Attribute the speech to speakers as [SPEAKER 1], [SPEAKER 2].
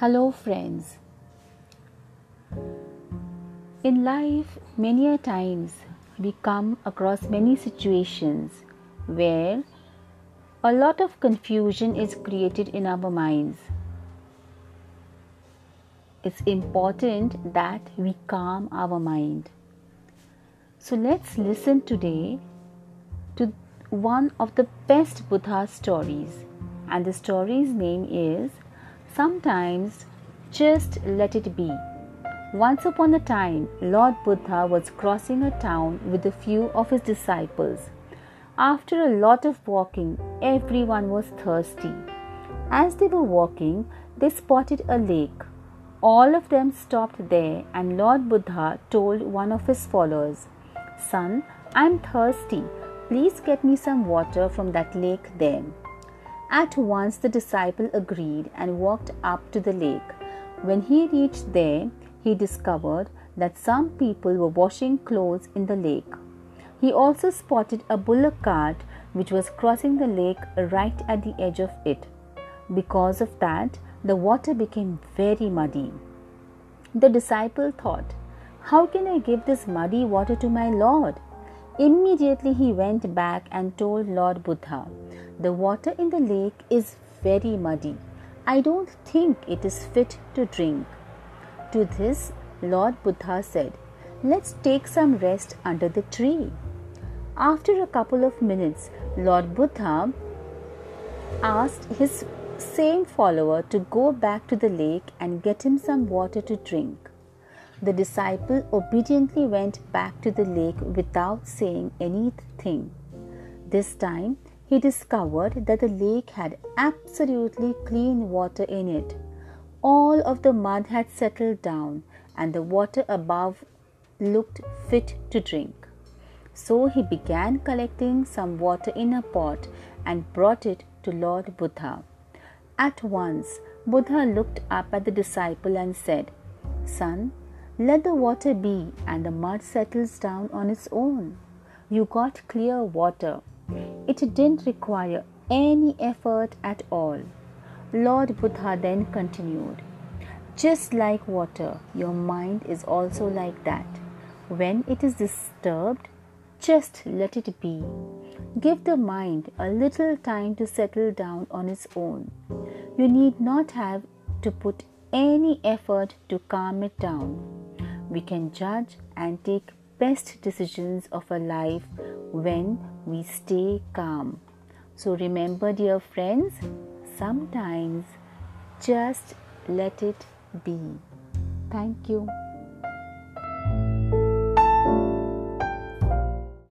[SPEAKER 1] Hello, friends. In life, many a times we come across many situations where a lot of confusion is created in our minds. It's important that we calm our mind. So let's listen today to one of the best Buddha stories, and the story's name is Sometimes just let it be. Once upon a time, Lord Buddha was crossing a town with a few of his disciples. After a lot of walking, everyone was thirsty. As they were walking, they spotted a lake. All of them stopped there, and Lord Buddha told one of his followers, Son, I'm thirsty. Please get me some water from that lake there. At once the disciple agreed and walked up to the lake. When he reached there, he discovered that some people were washing clothes in the lake. He also spotted a bullock cart which was crossing the lake right at the edge of it. Because of that, the water became very muddy. The disciple thought, How can I give this muddy water to my Lord? Immediately he went back and told Lord Buddha, The water in the lake is very muddy. I don't think it is fit to drink. To this, Lord Buddha said, Let's take some rest under the tree. After a couple of minutes, Lord Buddha asked his same follower to go back to the lake and get him some water to drink. The disciple obediently went back to the lake without saying anything. This time, he discovered that the lake had absolutely clean water in it. All of the mud had settled down, and the water above looked fit to drink. So he began collecting some water in a pot and brought it to Lord Buddha. At once, Buddha looked up at the disciple and said, Son, let the water be, and the mud settles down on its own. You got clear water. It didn't require any effort at all. Lord Buddha then continued Just like water, your mind is also like that. When it is disturbed, just let it be. Give the mind a little time to settle down on its own. You need not have to put any effort to calm it down we can judge and take best decisions of our life when we stay calm. So remember, dear friends, sometimes just let it be. Thank you.